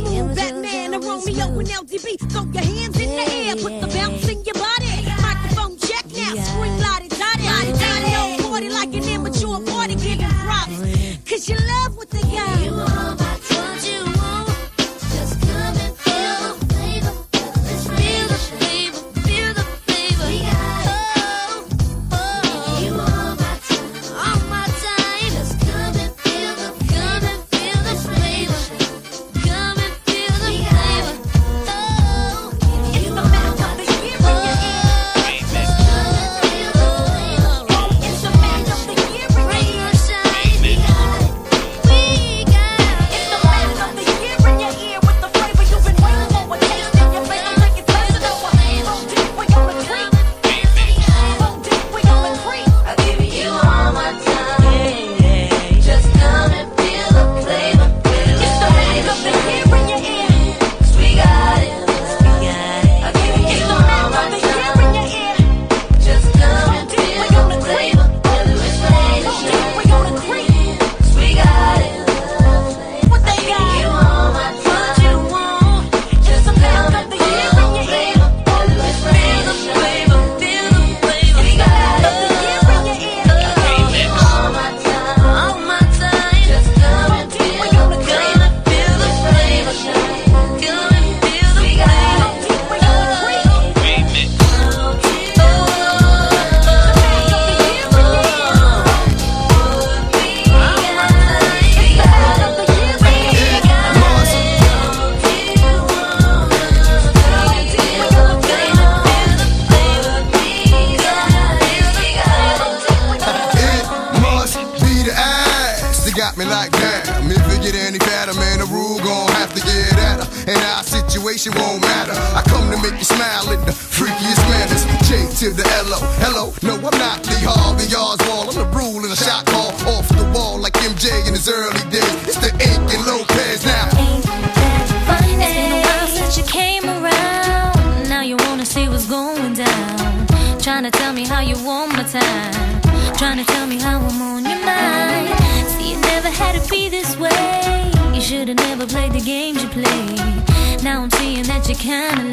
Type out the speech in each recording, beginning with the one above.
smooth. Batman and Romeo and L G B. Throw your hands in the air. Put the bounce in your body. всего kind of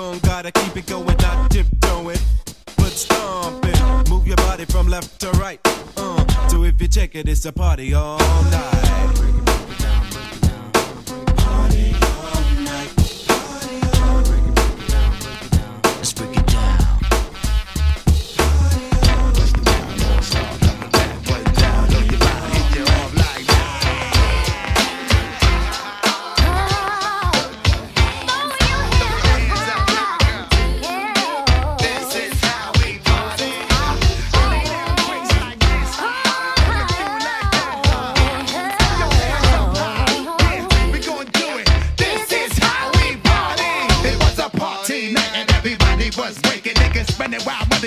tongue, gotta keep it going, not tiptoeing, but stomping. Move your body from left to right. Uh, so if you check it, it's a party all night.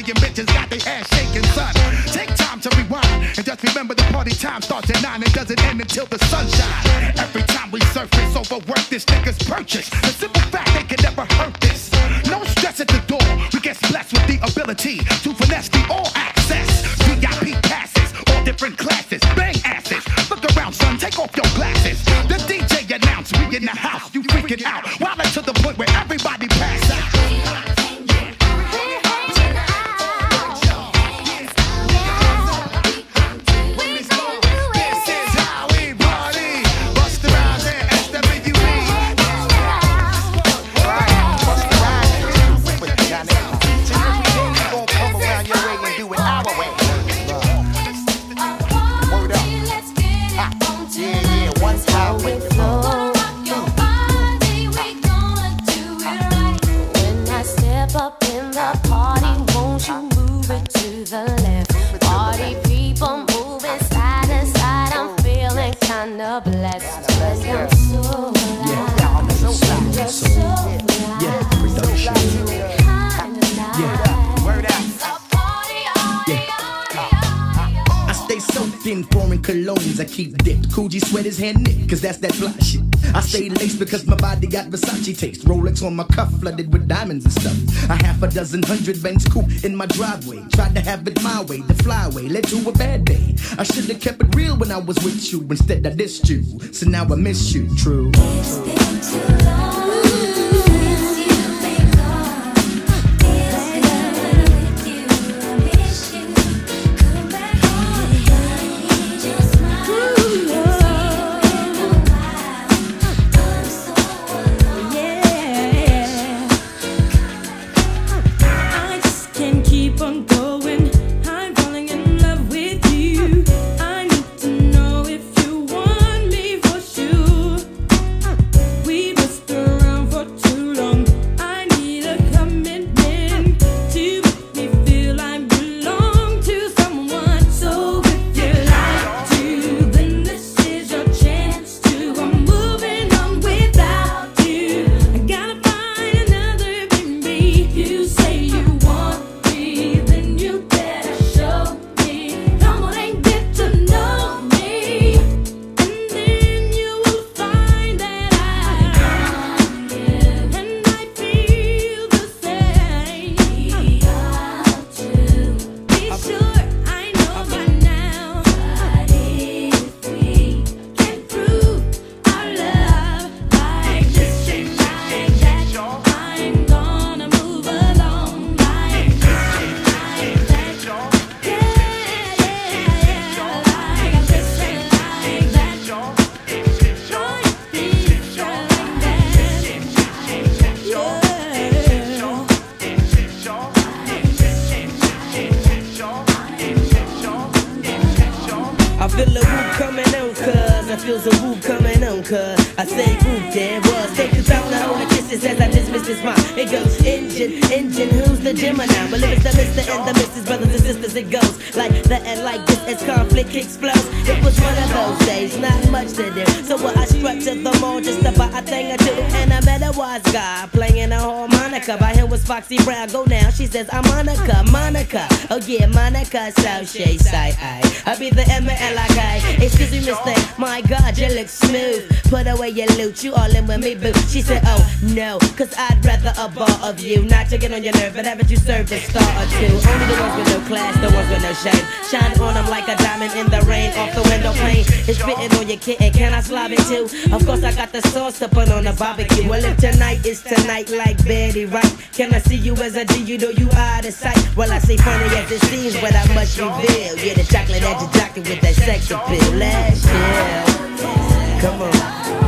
million bitches got their ass shaking, son. Take time to rewind and just remember the party time starts at nine and doesn't end until the sunshine. Every time we surface, overwork this nigga's purchase. The simple fact they can never hurt this. No stress at the door. We get blessed with the ability to finesse the all access. VIP passes, all different classes, bang asses. Look around, son, take off your glasses. The DJ announced we in the house, you freaking out. While to the point where everybody keep dipped. Coogi sweaters hand knit, cause that's that fly shit. I stay laced because my body got Versace taste. Rolex on my cuff, flooded with diamonds and stuff. A half a dozen hundred banks coupe in my driveway. Tried to have it my way, the flyway led to a bad day. I should have kept it real when I was with you. Instead, I dissed you. So now I miss you, true. sister and the missus, brothers and sisters, it goes like that and like this as conflict explodes. It was one of those days, not much to do. So what I structured the mall just to buy a thing or two. And I met a wise guy playing a harmonica. By him was Foxy Brown. Go now, she says, I'm Monica, Monica. It's been too long. on your nerve, but haven't you served a star or two? Only the ones with no class, the ones with no shame. Shine on them like a diamond in the rain, off the window pane. It's written on your kitten, can I slob it too? Of course, I got the sauce to put on the barbecue. Well, if tonight is tonight, like Betty Wright, can I see you as a G? You know you out of sight. Well, I say funny as it seems, but I must reveal. Yeah, the chocolate edge jockey with that sex appeal. Last year, come on.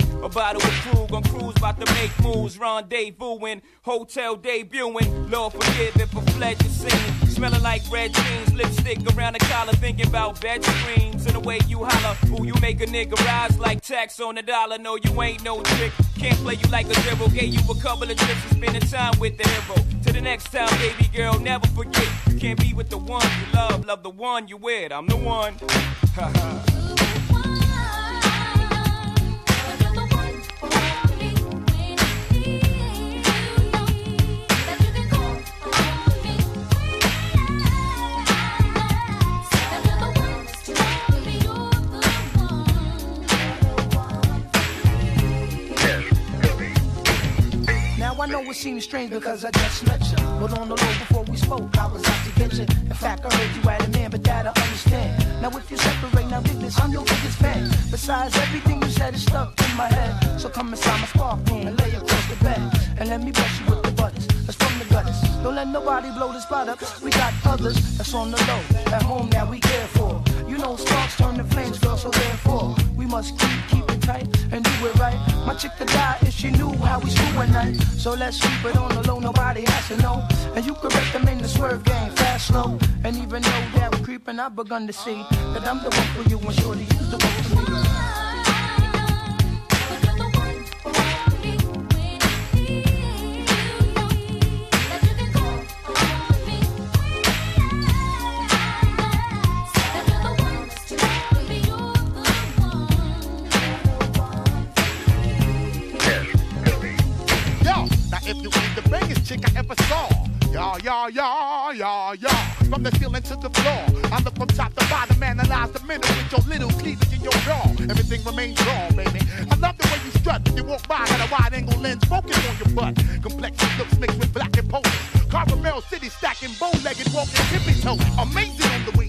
A bottle of Krug on cruise, about to make moves, rendezvousing, hotel debuting. Lord forgive if I fled the scene. Smelling like red jeans, lipstick around the collar, thinking about bed screens. And the way you holler, ooh, you make a nigga rise like tax on the dollar. No, you ain't no trick. Can't play you like a zero. Gave you a couple of trips and spending time with the hero. To the next time, baby girl, never forget. You can't be with the one you love, love the one you with. I'm the one. Ha ha. It seems strange because I just met you. But on the low before we spoke, I was out to get you. In fact, I heard you had a man, but that I understand. Now if you separate, now this, I'm your biggest fan. Besides, everything you said is stuck in my head. So come inside my spark room and lay across the bed. And let me bless you with the buttons. That's from the gutters. Don't let nobody blow the spot up. We got others that's on the low. At home now we care for. You know sparks turn to flames, girl, so therefore we must keep keep it tight and do it right. My chick could die if she knew how we screw at night. So let's keep it on the low, nobody has to know. And you can recommend the swerve game, fast, slow. And even though that we're creeping, I've begun to see that I'm the one for you and shorty, you's the one for me. Y'all, y'all, y'all, from the ceiling to the floor, I look from top to bottom, analyze the middle with your little cleavage in your jaw. Everything remains raw, baby. I love the way you strut you walk by, got a wide angle lens focus on your butt. Complexion looks mixed with black and polish. Caramel City stacking, bow-legged, walking tippy toe. Amazing on the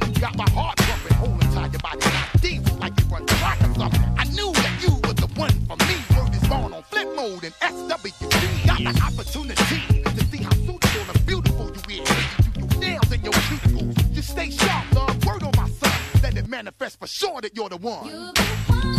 that you're the one.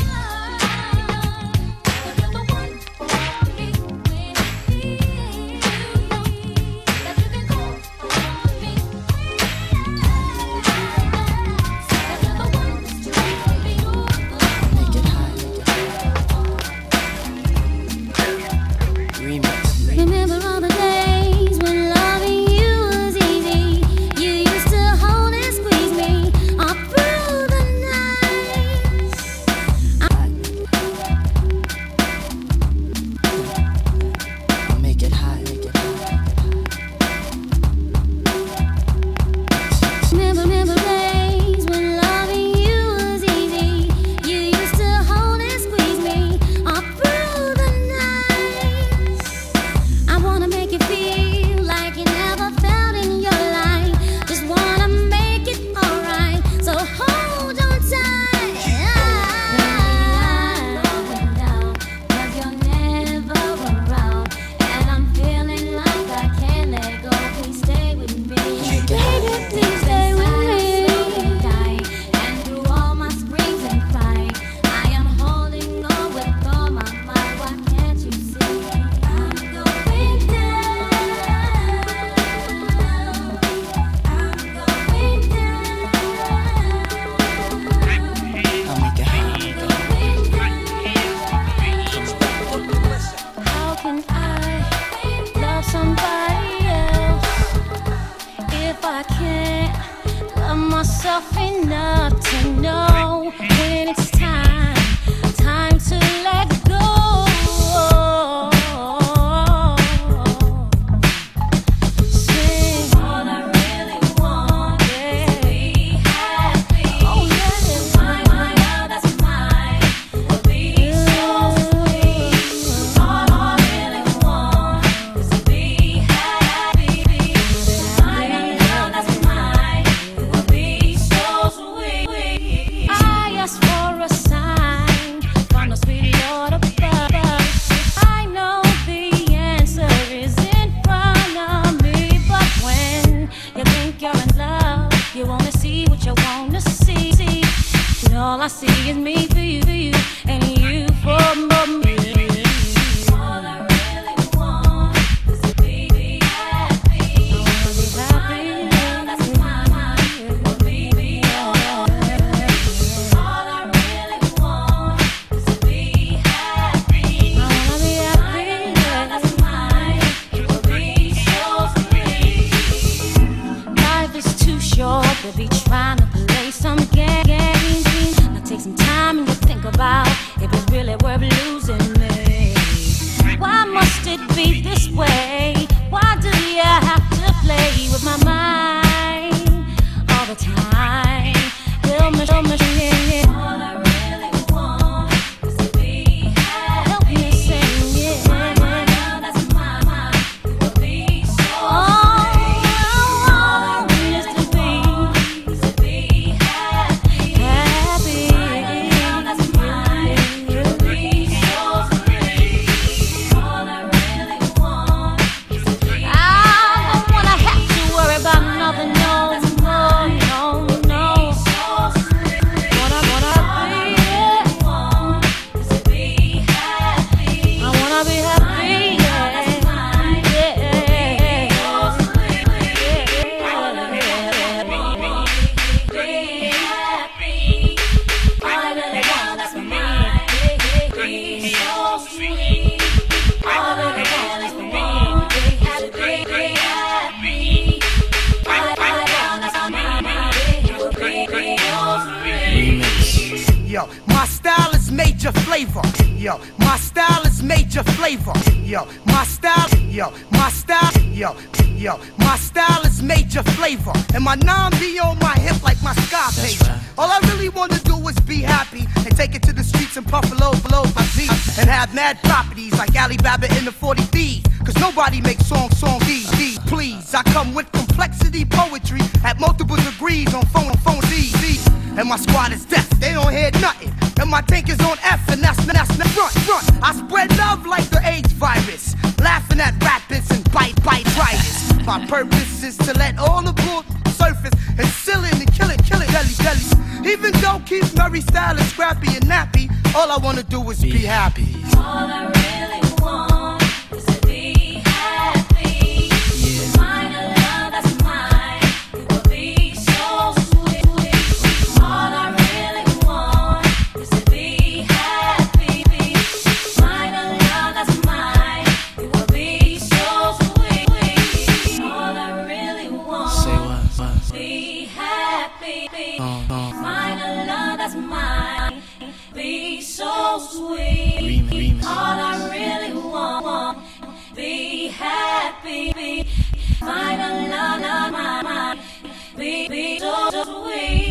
Flavor. Yo, my style is major flavor. Yo, my style, yo, my style, yo, yo, my style is major flavor. And my non be on my hip like my sky page. All I really wanna do is be happy and take it to the streets in Buffalo below my feet. And have mad properties like Ali Baba in the 40 Thieves. Cause nobody makes songs, songs these, these. Please, I come with complexity poetry at multiple degrees on phone, phone, Z. And my squad is deaf, they don't hear nothing. And my tank is on F, and that's that's that's front, front. I spread love like the AIDS virus, laughing at rapids and bite, bite, riders. My purpose is to let all the bull surface and seal it and kill it, kill it, deli, deli. Even though Keith Murray style is scrappy and nappy, all I wanna do is be happy. All I really want that's mine. Be so sweet. All I really want, be happy. Find a love, my, be, be so sweet.